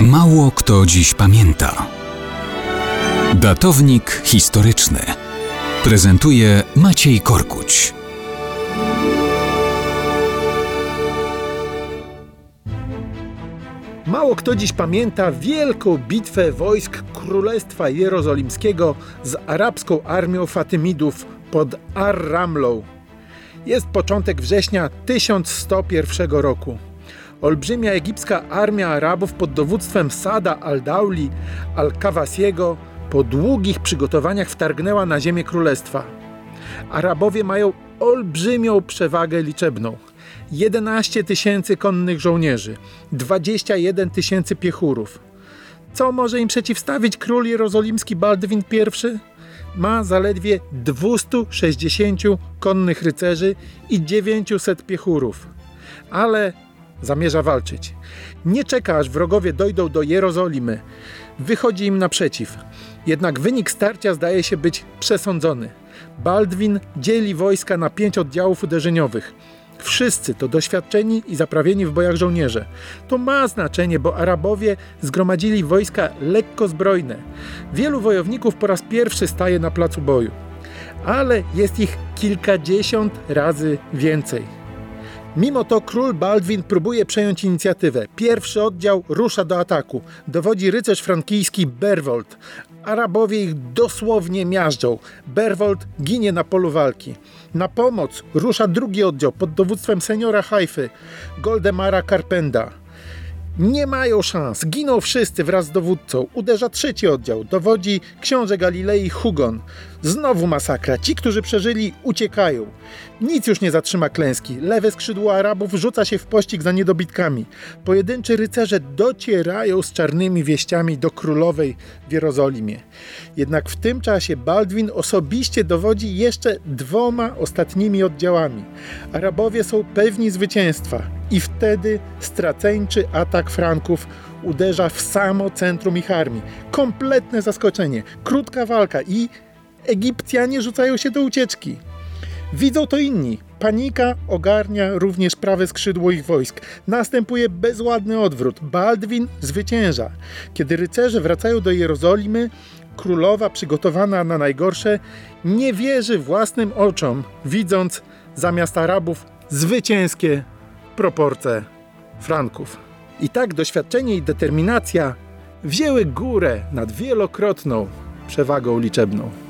Mało kto dziś pamięta. Datownik historyczny prezentuje Maciej Korkuć. Mało kto dziś pamięta wielką bitwę wojsk Królestwa Jerozolimskiego z arabską armią Fatymidów pod Ar-Ramlą. Jest początek września 1101 roku. Olbrzymia egipska armia Arabów pod dowództwem Sada al-Dauli al-Kawasiego po długich przygotowaniach wtargnęła na ziemię królestwa. Arabowie mają olbrzymią przewagę liczebną. 11 tysięcy konnych żołnierzy, 21 tysięcy piechurów. Co może im przeciwstawić król jerozolimski Baldwin I? Ma zaledwie 260 konnych rycerzy i 900 piechurów. Ale zamierza walczyć. Nie czeka, aż wrogowie dojdą do Jerozolimy. Wychodzi im naprzeciw. Jednak wynik starcia zdaje się być przesądzony. Baldwin dzieli wojska na pięć oddziałów uderzeniowych. Wszyscy to doświadczeni i zaprawieni w bojach żołnierze. To ma znaczenie, bo Arabowie zgromadzili wojska lekko zbrojne. Wielu wojowników po raz pierwszy staje na placu boju, ale jest ich kilkadziesiąt razy więcej. Mimo to król Baldwin próbuje przejąć inicjatywę. Pierwszy oddział rusza do ataku. Dowodzi rycerz frankijski Berwold. Arabowie ich dosłownie miażdżą. Berwold ginie na polu walki. Na pomoc rusza drugi oddział pod dowództwem seniora Haify, Goldemara Carpenda. Nie mają szans, giną wszyscy wraz z dowódcą. Uderza trzeci oddział, dowodzi książę Galilei Hugon. Znowu masakra, ci, którzy przeżyli, uciekają. Nic już nie zatrzyma klęski. Lewe skrzydło Arabów rzuca się w pościg za niedobitkami. Pojedynczy rycerze docierają z czarnymi wieściami do królowej w Jerozolimie. Jednak w tym czasie Baldwin osobiście dowodzi jeszcze dwoma ostatnimi oddziałami. Arabowie są pewni zwycięstwa i wtedy straceńczy atak Franków uderza w samo centrum ich armii. Kompletne zaskoczenie, krótka walka i Egipcjanie rzucają się do ucieczki. Widzą to inni. Panika ogarnia również prawe skrzydło ich wojsk. Następuje bezładny odwrót. Baldwin zwycięża. Kiedy rycerze wracają do Jerozolimy, królowa, przygotowana na najgorsze, nie wierzy własnym oczom, widząc zamiast Arabów zwycięskie proporcje Franków. I tak doświadczenie i determinacja wzięły górę nad wielokrotną przewagą liczebną.